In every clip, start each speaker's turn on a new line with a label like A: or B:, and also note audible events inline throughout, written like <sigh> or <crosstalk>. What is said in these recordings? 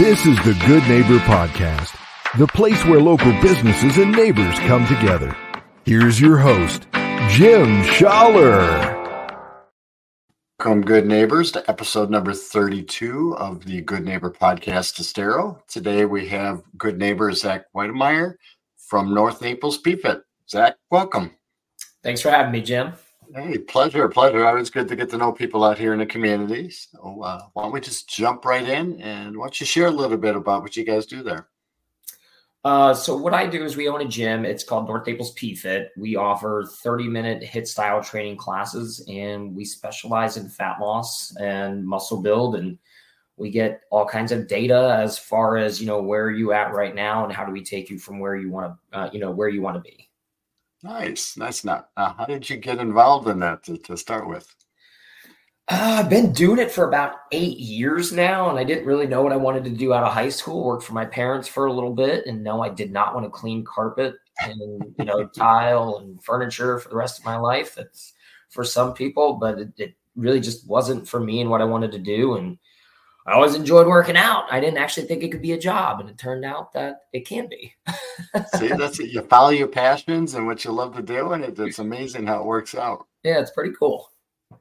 A: This is the Good Neighbor Podcast, the place where local businesses and neighbors come together. Here's your host, Jim Schaller.
B: Welcome, good neighbors, to episode number 32 of the Good Neighbor Podcast Estero. Today we have good neighbor Zach Weidemeyer from North Naples PFIT. Zach, welcome.
C: Thanks for having me, Jim.
B: Hey, pleasure, pleasure. Always good to get to know people out here in the community. So, uh, why don't we just jump right in and why don't you share a little bit about what you guys do there?
C: Uh, so what I do is we own a gym. It's called North Naples PFIT. We offer 30 minute HIIT style training classes and we specialize in fat loss and muscle build and we get all kinds of data as far as you know where are you at right now and how do we take you from where you want to uh, you know where you want to be
B: Nice, nice. Now, uh, how did you get involved in that to, to start with?
C: Uh, I've been doing it for about eight years now, and I didn't really know what I wanted to do out of high school. Worked for my parents for a little bit, and no, I did not want to clean carpet and you know <laughs> tile and furniture for the rest of my life. That's for some people, but it, it really just wasn't for me and what I wanted to do. And I always enjoyed working out. I didn't actually think it could be a job, and it turned out that it can be. <laughs>
B: See, that's it. You follow your passions and what you love to do, and it, it's amazing how it works out.
C: Yeah, it's pretty cool.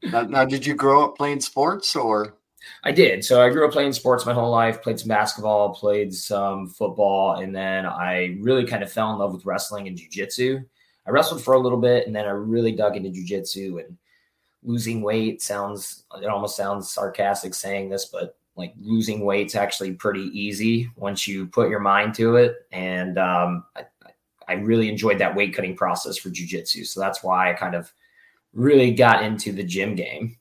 B: Now, now, did you grow up playing sports or?
C: I did. So I grew up playing sports my whole life. Played some basketball, played some football, and then I really kind of fell in love with wrestling and jujitsu. I wrestled for a little bit, and then I really dug into jujitsu and losing weight. Sounds it almost sounds sarcastic saying this, but like losing weight's actually pretty easy once you put your mind to it. And um, I, I really enjoyed that weight cutting process for jujitsu. So that's why I kind of really got into the gym game.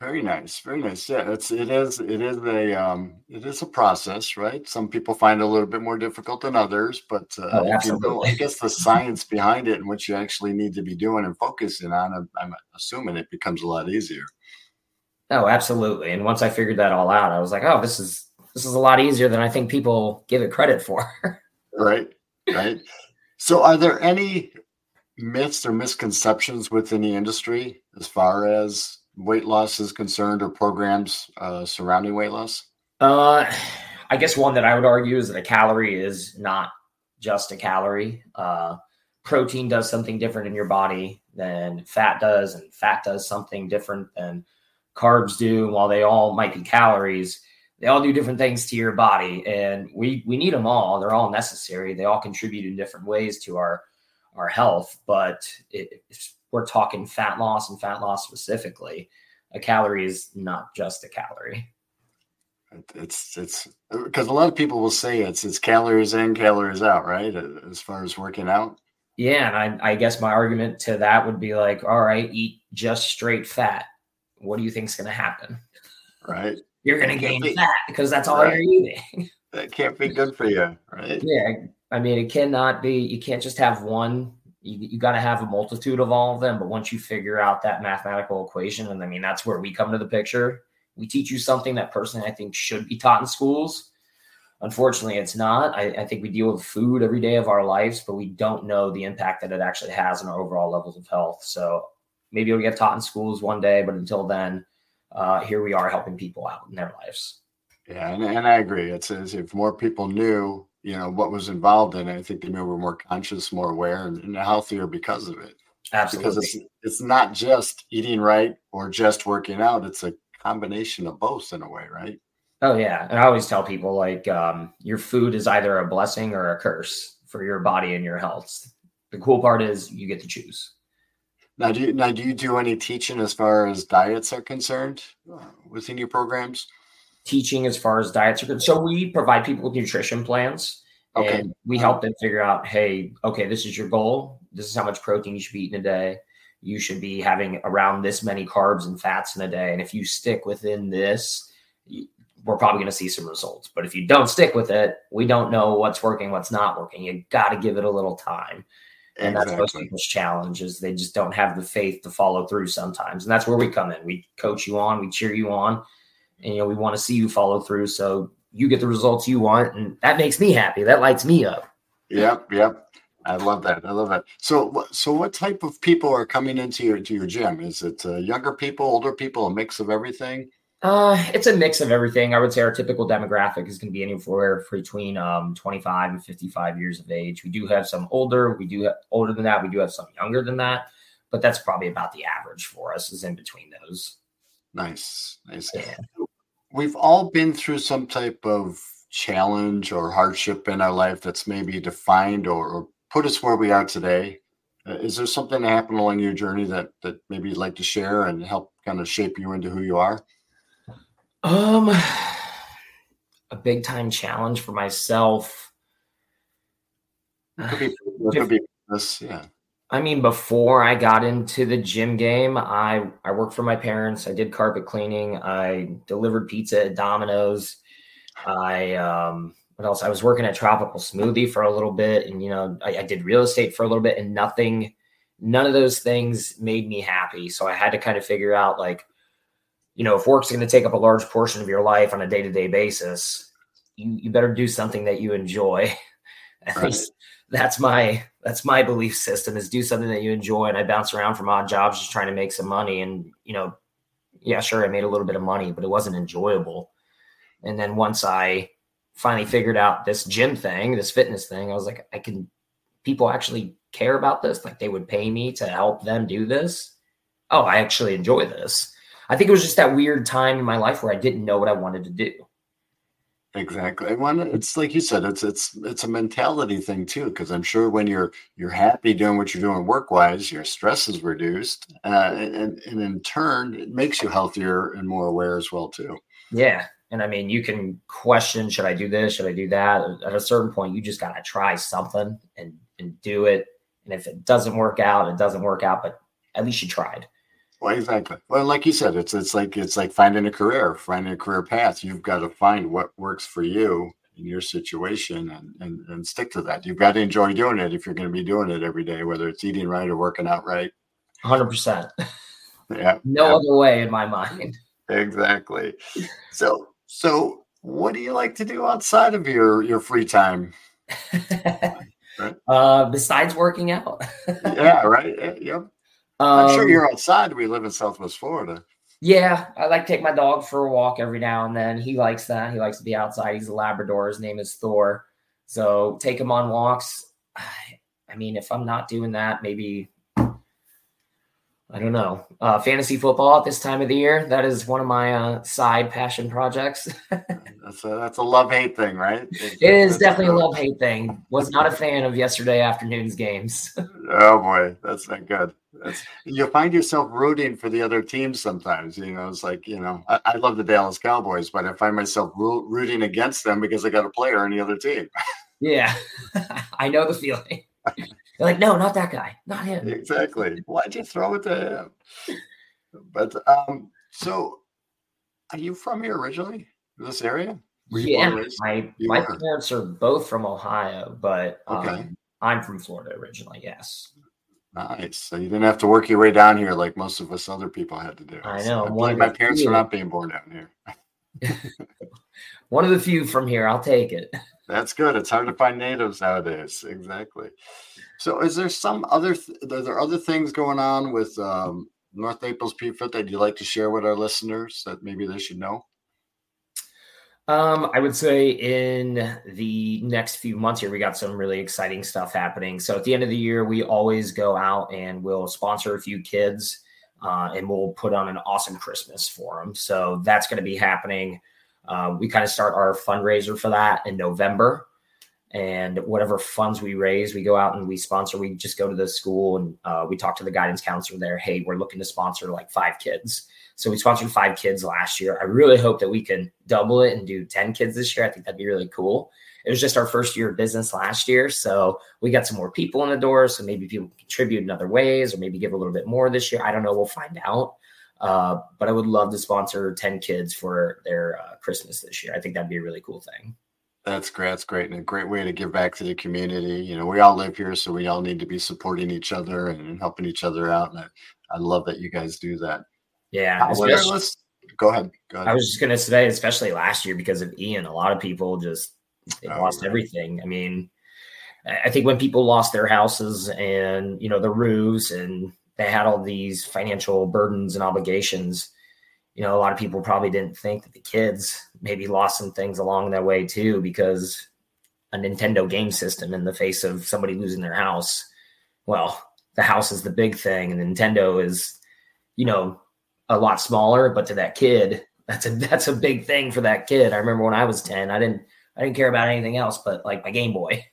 B: Very nice, very nice. Yeah, it's it is it is a um it is a process, right? Some people find it a little bit more difficult than others, but uh,
C: Oh,
B: you know. I guess the science behind it and what you actually need to be doing and focusing on, I'm, I'm assuming it becomes a lot easier.
C: Oh, absolutely. And once I figured that all out, I was like, oh, this is this is a lot easier than I think people give it credit for. <laughs>
B: Right, right. So, are there any myths or misconceptions within the industry as far as weight loss is concerned, or programs uh, surrounding weight loss?
C: Uh, I guess one that I would argue is that a calorie is not just a calorie. Uh, protein does something different in your body than fat does, and fat does something different than carbs do. While they all might be calories, they all do different things to your body, and we we need them all. They're all necessary. They all contribute in different ways to our our health. But it, if we're talking fat loss and fat loss specifically, a calorie is not just a calorie.
B: It's it's because a lot of people will say it's it's calories in, calories out, right? As far as working out,
C: Yeah, and I, I guess my argument to that would be like, all right, eat just straight fat. What do you think's going to happen?
B: right?
C: You're going to gain
B: Right.
C: fat because that's all
B: Right.
C: you're eating. <laughs>
B: That can't be good for you, right?
C: yeah, I mean, it cannot be. You can't just have one. You, you got to have a multitude of all of them. But once you figure out that mathematical equation, and I mean, that's where we come to the picture. We teach you something that personally I think should be taught in schools. Unfortunately, it's not. I, I think we deal with food every day of our lives, but we don't know the impact that it actually has on our overall levels of health. So maybe it'll get taught in schools one day, but until then, uh, here we are helping people out in their lives.
B: Yeah, and, and I agree. It's as if more people knew, you know, what was involved in it. I think they may were more conscious, more aware, and, and healthier because of it.
C: Absolutely.
B: Because it's it's not just eating right or just working out. It's a combination of both in a way, right?
C: Oh yeah, and I always tell people like um, your food is either a blessing or a curse for your body and your health. The cool part is you get to choose.
B: Now, do you now do you do any teaching as far as diets are concerned uh, within your programs?
C: Teaching as far as diets are concerned. So we provide people with nutrition plans.
B: Okay.
C: And we help them figure out, hey, okay, this is your goal. This is how much protein you should be eating a day. You should be having around this many carbs and fats in a day. And if you stick within this, we're probably going to see some results. But if you don't stick with it, we don't know what's working, what's not working. You got to give it a little time. And that's most
B: Exactly.
C: people's challenge is they just don't have the faith to follow through sometimes. And that's where we come in. We coach you on, we cheer you on, and you know, we want to see you follow through so you get the results you want. And that makes me happy. That lights me up.
B: Yep, yep. I love that. I love that. So, so what type of people are coming into your to your gym? Is it uh, younger people, older people, a mix of everything?
C: Uh, it's a mix of everything. I would say our typical demographic is going to be anywhere between um, 25 and 55 years of age. We do have some older, we do have older than that, we do have some younger than that, but that's probably about the average for us is in between those.
B: Nice, nice. Yeah. We've all been through some type of challenge or hardship in our life that's maybe defined or, or put us where we are today. Uh, is there something that happened along your journey that that maybe you'd like to share and help kind of shape you into who you are?
C: Um, <sighs> a big time challenge for myself.
B: It could be, <sighs> it could be this, yeah.
C: I mean, before I got into the gym game, I I worked for my parents. I did carpet cleaning. I delivered pizza at Domino's. I um, what else? I was working at Tropical Smoothie for a little bit, and you know, I, I did real estate for a little bit, and nothing, none of those things made me happy. So I had to kind of figure out like you know, if work's going to take up a large portion of your life on a day to day basis, you, you better do something that you enjoy. <laughs> At right. least that's my that's my belief system is do something that you enjoy. And I bounce around from odd jobs just trying to make some money. And you know, yeah, sure, I made a little bit of money, but it wasn't enjoyable. And then once I finally figured out this gym thing, this fitness thing, I was like, I can people actually care about this. Like they would pay me to help them do this. Oh, I actually enjoy this. I think it was just that weird time in my life where I didn't know what I wanted to do.
B: Exactly. When it's like you said, it's it's it's a mentality thing too. Because I'm sure when you're you're happy doing what you're doing work wise, your stress is reduced, uh, and and in turn, it makes you healthier and more aware as well too.
C: Yeah, and I mean, you can question: Should I do this? Should I do that? At a certain point, you just got to try something and and do it. And if it doesn't work out, it doesn't work out. But at least you tried.
B: Well, exactly. Well, like you said, it's it's like it's like finding a career, finding a career path. You've got to find what works for you in your situation and, and and stick to that. You've got to enjoy doing it if you're going to be doing it every day, whether it's eating right or working out right.
C: Hundred percent.
B: Yeah.
C: No
B: yeah.
C: other way in my mind.
B: Exactly. So so what do you like to do outside of your your free time? <laughs>
C: right? Uh besides working out. <laughs>
B: yeah, right. Yep. I'm sure um, you're outside. We live in Southwest Florida.
C: Yeah, I like to take my dog for a walk every now and then. He likes that. He likes to be outside. He's a Labrador. His name is Thor. So take him on walks. <sighs> I mean, if I'm not doing that, maybe I don't know. Uh, fantasy football at this time of the year. That is one of my uh, side passion projects. <laughs>
B: that's a that's a love hate thing, right?
C: It's, it is definitely a love hate thing. Was not a fan of yesterday afternoon's games. <laughs>
B: oh boy, that's not good. That's, <laughs> you find yourself rooting for the other teams sometimes. You know, it's like you know, I, I love the Dallas Cowboys, but I find myself ro- rooting against them because I got a player on the other team.
C: yeah, <laughs> I know the feeling. <laughs> They're like, no, not that guy, not him.
B: Exactly. Why'd you throw it to him? But um, so are you from here originally? This area?
C: yeah, my you my were. parents are both from Ohio, but um, okay. I'm from Florida originally. Yes.
B: Nice. So you didn't have to work your way down here like most of us other people had to do.
C: I know.
B: So I my parents for not being born down here. <laughs>
C: One of the few from here. I'll take it. <laughs>
B: That's good. It's hard to find natives nowadays. Exactly. So, is there some other? Th- are there other things going on with um, North Naples PFIT that you'd like to share with our listeners that maybe they should know?
C: Um, I would say in the next few months here, we got some really exciting stuff happening. So at the end of the year, we always go out and we'll sponsor a few kids, uh, and we'll put on an awesome Christmas for them. So that's going to be happening. Uh, we kind of start our fundraiser for that in November and whatever funds we raise, we go out and we sponsor. We just go to the school and uh, we talk to the guidance counselor there. Hey, we're looking to sponsor like five kids. So we sponsored five kids last year. I really hope that we can double it and do 10 kids this year. I think that'd be really cool. It was just our first year of business last year. So we got some more people in the door. So maybe people contribute in other ways or maybe give a little bit more this year. I don't know. We'll find out. Uh, but I would love to sponsor 10 kids for their uh, Christmas this year. I think that'd be a really cool thing.
B: That's great. That's great. And a great way to give back to the community. You know, we all live here, so we all need to be supporting each other and helping each other out. And I, I love that you guys do that.
C: Yeah.
B: let's, go ahead. Go ahead.
C: I was just going to say, especially last year because of Ian, a lot of people just oh, lost right. everything. I mean, I think when people lost their houses and, you know, the roofs and they had all these financial burdens and obligations, you know, a lot of people probably didn't think that the kids maybe lost some things along their way too, because a Nintendo game system in the face of somebody losing their house. Well, the house is the big thing, and Nintendo is, you know, a lot smaller, but to that kid, that's a that's a big thing for that kid. I remember when I was 10, I didn't I didn't care about anything else but like my Game Boy.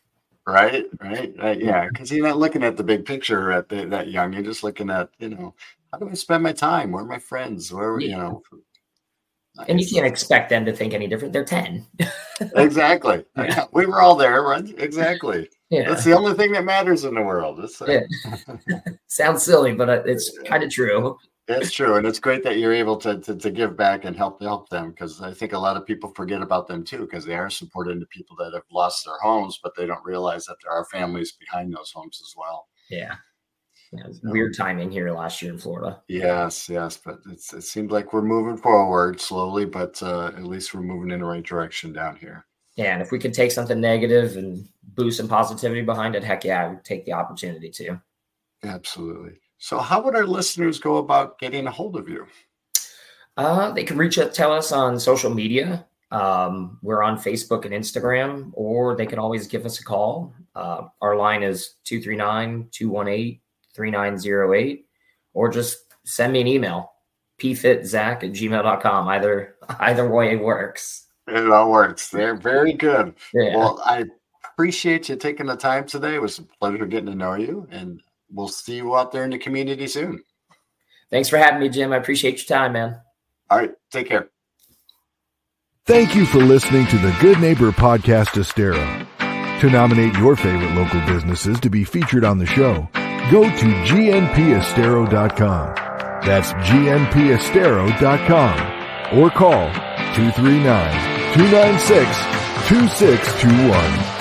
B: Right, right, right. Yeah, because you're not looking at the big picture at the, that young. You're just looking at, you know, how do I spend my time? Where are my friends? Where, yeah. you know,
C: nice. and you can't expect them to think any different. They're 10. <laughs>
B: exactly. Yeah. <laughs> We were all there, right? Exactly. Yeah. That's the only thing that matters in the world.
C: Yeah. <laughs> Sounds silly, but uh, it's kind of true.
B: It's true, and it's great that you're able to to, to give back and help help them because I think a lot of people forget about them too because they are supporting the people that have lost their homes, but they don't realize that there are families behind those homes as well.
C: Yeah, yeah weird timing here last year in Florida.
B: Yes, yes, but it's it seems like we're moving forward slowly, but uh, at least we're moving in the right direction down here.
C: Yeah, and if we could take something negative and boost some positivity behind it, heck yeah, I would take the opportunity to.
B: Absolutely. So, how would our listeners go about getting a hold of you?
C: Uh, they can reach out tell us on social media. Um, we're on Facebook and Instagram, or they can always give us a call. Uh, our line is 239 218 3908, or just send me an email, pfitzach at gmail.com. Either, either way works.
B: It all works. They're very good. Yeah. Well, I appreciate you taking the time today. It was a pleasure getting to know you. And we'll see you out there in the community soon.
C: Thanks for having me, Jim. I appreciate your time, man.
B: All right. Take care.
A: Thank you for listening to the Good Neighbor Podcast Estero. To nominate your favorite local businesses to be featured on the show, go to gnpestero.com. That's gnpestero.com or call 239 296 2621.